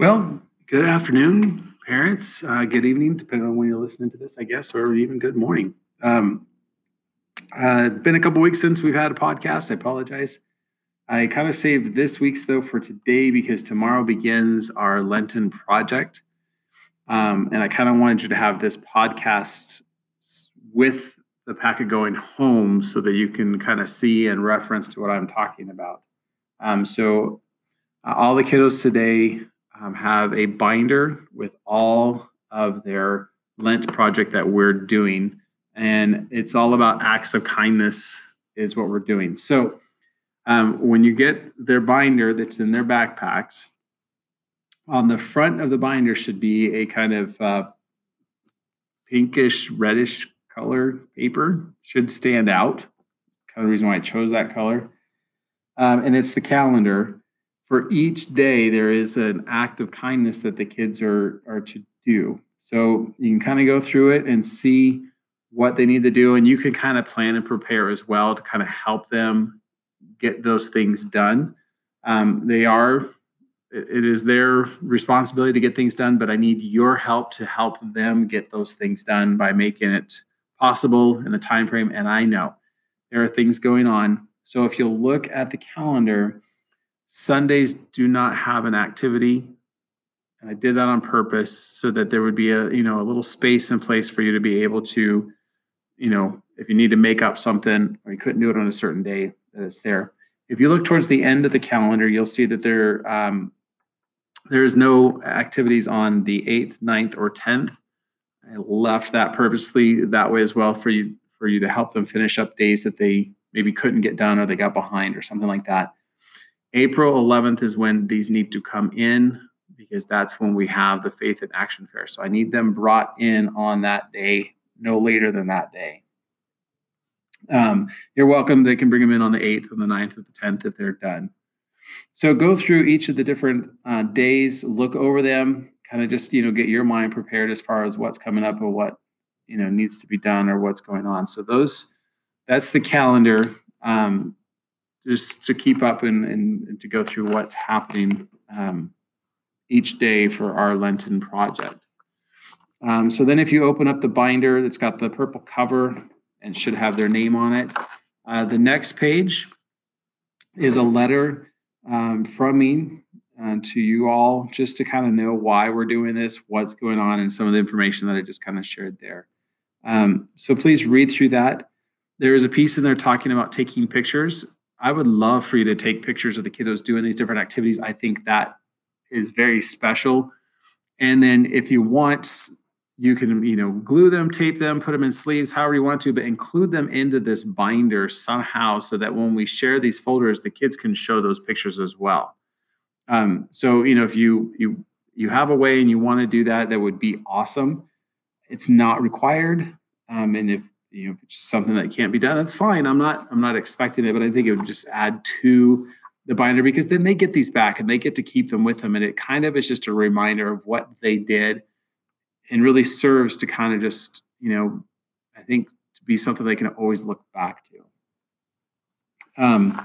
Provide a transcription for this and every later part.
Well, good afternoon, parents. Uh, good evening, depending on when you're listening to this, I guess, or even good morning. Um, uh, been a couple weeks since we've had a podcast. I apologize. I kind of saved this week's though for today because tomorrow begins our Lenten project. Um, and I kind of wanted you to have this podcast with the packet going home so that you can kind of see and reference to what I'm talking about. Um, so, uh, all the kiddos today um, have a binder with all of their Lent project that we're doing. And it's all about acts of kindness, is what we're doing. So, um, when you get their binder that's in their backpacks, on the front of the binder should be a kind of uh, pinkish, reddish color paper. Should stand out. Kind of reason why I chose that color. Um, and it's the calendar. For each day, there is an act of kindness that the kids are are to do. So you can kind of go through it and see what they need to do, and you can kind of plan and prepare as well to kind of help them get those things done. Um, they are it is their responsibility to get things done, but I need your help to help them get those things done by making it possible in the time frame. And I know there are things going on. So if you look at the calendar, Sundays do not have an activity. And I did that on purpose so that there would be a, you know, a little space in place for you to be able to, you know, if you need to make up something or you couldn't do it on a certain day, that it's there. If you look towards the end of the calendar, you'll see that there um, there is no activities on the 8th, 9th, or 10th. I left that purposely that way as well for you for you to help them finish up days that they maybe couldn't get done or they got behind or something like that. April 11th is when these need to come in because that's when we have the faith and action fair. So I need them brought in on that day, no later than that day. Um, you're welcome. They can bring them in on the 8th and the 9th or the 10th if they're done. So go through each of the different uh, days, look over them, kind of just you know get your mind prepared as far as what's coming up or what you know needs to be done or what's going on. So those that's the calendar, um, just to keep up and, and, and, to go through what's happening um, each day for our Lenten project. Um, so then, if you open up the binder, it's got the purple cover and should have their name on it. Uh, the next page is a letter um, from me uh, to you all just to kind of know why we're doing this, what's going on, and some of the information that I just kind of shared there. Um, so please read through that. There is a piece in there talking about taking pictures. I would love for you to take pictures of the kiddos doing these different activities. I think that is very special. And then if you want, you can you know glue them tape them put them in sleeves however you want to but include them into this binder somehow so that when we share these folders the kids can show those pictures as well um, so you know if you you you have a way and you want to do that that would be awesome it's not required um, and if you know if it's just something that can't be done that's fine i'm not i'm not expecting it but i think it would just add to the binder because then they get these back and they get to keep them with them and it kind of is just a reminder of what they did and really serves to kind of just, you know, I think to be something they can always look back to. Um,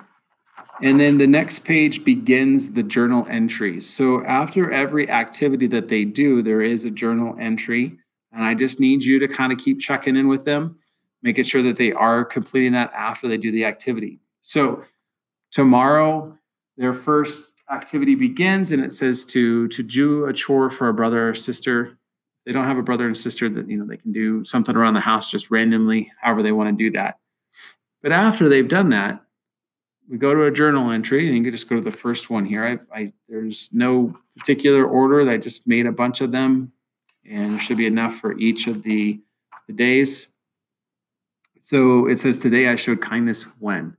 and then the next page begins the journal entries. So after every activity that they do, there is a journal entry. And I just need you to kind of keep checking in with them, making sure that they are completing that after they do the activity. So tomorrow, their first activity begins and it says to to do a chore for a brother or sister. They don't have a brother and sister that you know they can do something around the house just randomly however they want to do that. But after they've done that we go to a journal entry and you can just go to the first one here. I, I there's no particular order. I just made a bunch of them and there should be enough for each of the, the days so it says today i showed kindness when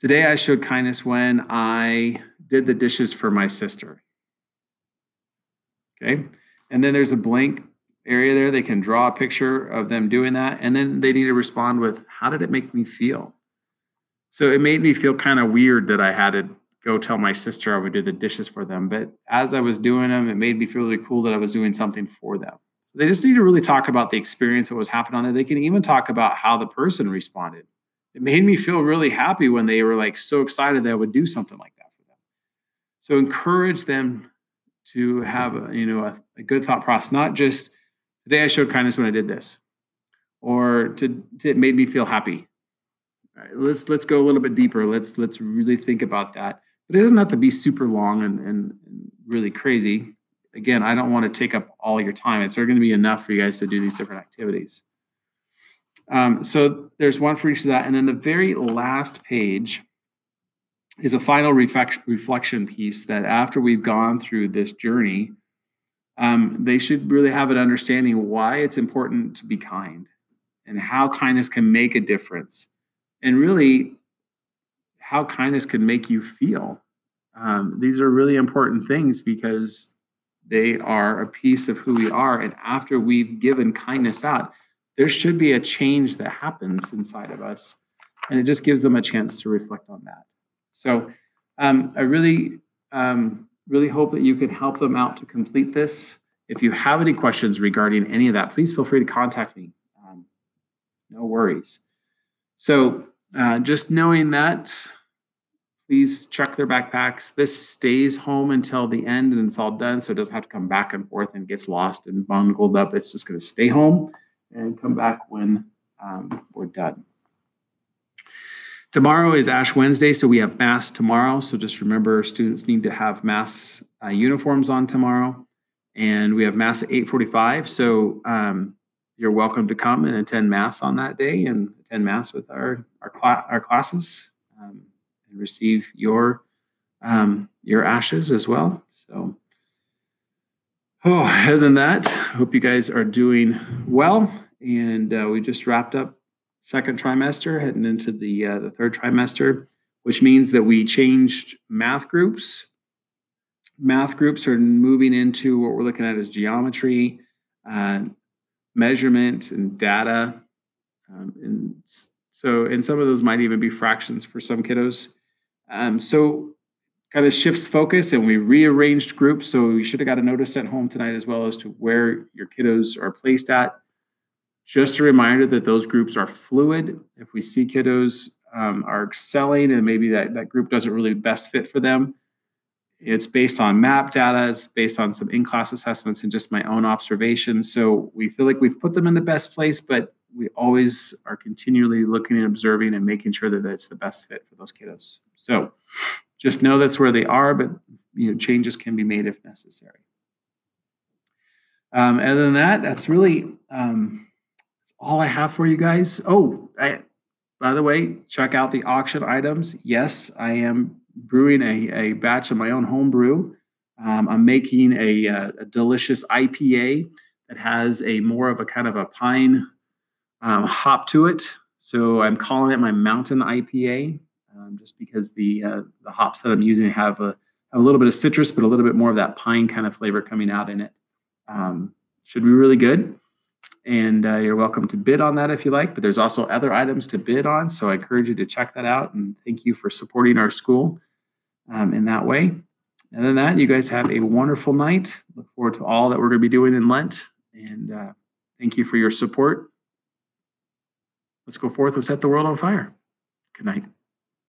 today i showed kindness when i did the dishes for my sister okay and then there's a blank area there. They can draw a picture of them doing that. And then they need to respond with, How did it make me feel? So it made me feel kind of weird that I had to go tell my sister I would do the dishes for them. But as I was doing them, it made me feel really cool that I was doing something for them. They just need to really talk about the experience that was happening on there. They can even talk about how the person responded. It made me feel really happy when they were like so excited that I would do something like that for them. So encourage them to have a, you know a, a good thought process, not just today I showed kindness when I did this, or to, to it made me feel happy. let's let's go a little bit deeper. Let's let's really think about that. But it doesn't have to be super long and, and really crazy. Again, I don't want to take up all your time. It's going to be enough for you guys to do these different activities. Um, so there's one for each of that. And then the very last page is a final reflection, piece that after we've gone through this journey, um, they should really have an understanding why it's important to be kind and how kindness can make a difference and really how kindness can make you feel. Um, these are really important things because they are a piece of who we are. And after we've given kindness out, there should be a change that happens inside of us. And it just gives them a chance to reflect on that. So um, I really, um, really hope that you can help them out to complete this. If you have any questions regarding any of that, please feel free to contact me. Um, no worries. So uh, just knowing that, please check their backpacks. This stays home until the end and it's all done, so it doesn't have to come back and forth and gets lost and bungled up. It's just going to stay home and come back when um, we're done. Tomorrow is Ash Wednesday, so we have Mass tomorrow. So just remember, students need to have Mass uh, uniforms on tomorrow, and we have Mass at 8:45. So um, you're welcome to come and attend Mass on that day and attend Mass with our our, cl- our classes um, receive your um, your ashes as well. So Oh, other than that, hope you guys are doing well. And uh, we just wrapped up second trimester, heading into the uh, the third trimester, which means that we changed math groups. Math groups are moving into what we're looking at as geometry, uh, measurement, and data. Um, and so, and some of those might even be fractions for some kiddos. Um, so kind of shifts focus and we rearranged groups. So you should have got a notice sent home tonight as well as to where your kiddos are placed at. Just a reminder that those groups are fluid. If we see kiddos um, are excelling and maybe that, that group doesn't really best fit for them, it's based on map data, it's based on some in class assessments and just my own observations. So we feel like we've put them in the best place, but we always are continually looking and observing and making sure that it's the best fit for those kiddos. So just know that's where they are, but you know changes can be made if necessary. Um, other than that, that's really um, that's all I have for you guys. Oh, I, by the way, check out the auction items. Yes, I am brewing a, a batch of my own home brew. Um, I'm making a, a, a, delicious IPA that has a more of a kind of a pine um, hop to it. So I'm calling it my mountain IPA um, just because the uh, the hops that I'm using have a, a little bit of citrus, but a little bit more of that pine kind of flavor coming out in it. Um, should be really good. And uh, you're welcome to bid on that if you like, but there's also other items to bid on. So I encourage you to check that out. And thank you for supporting our school um, in that way. And then that, you guys have a wonderful night. Look forward to all that we're going to be doing in Lent. And uh, thank you for your support. Let's go forth and set the world on fire. Good night.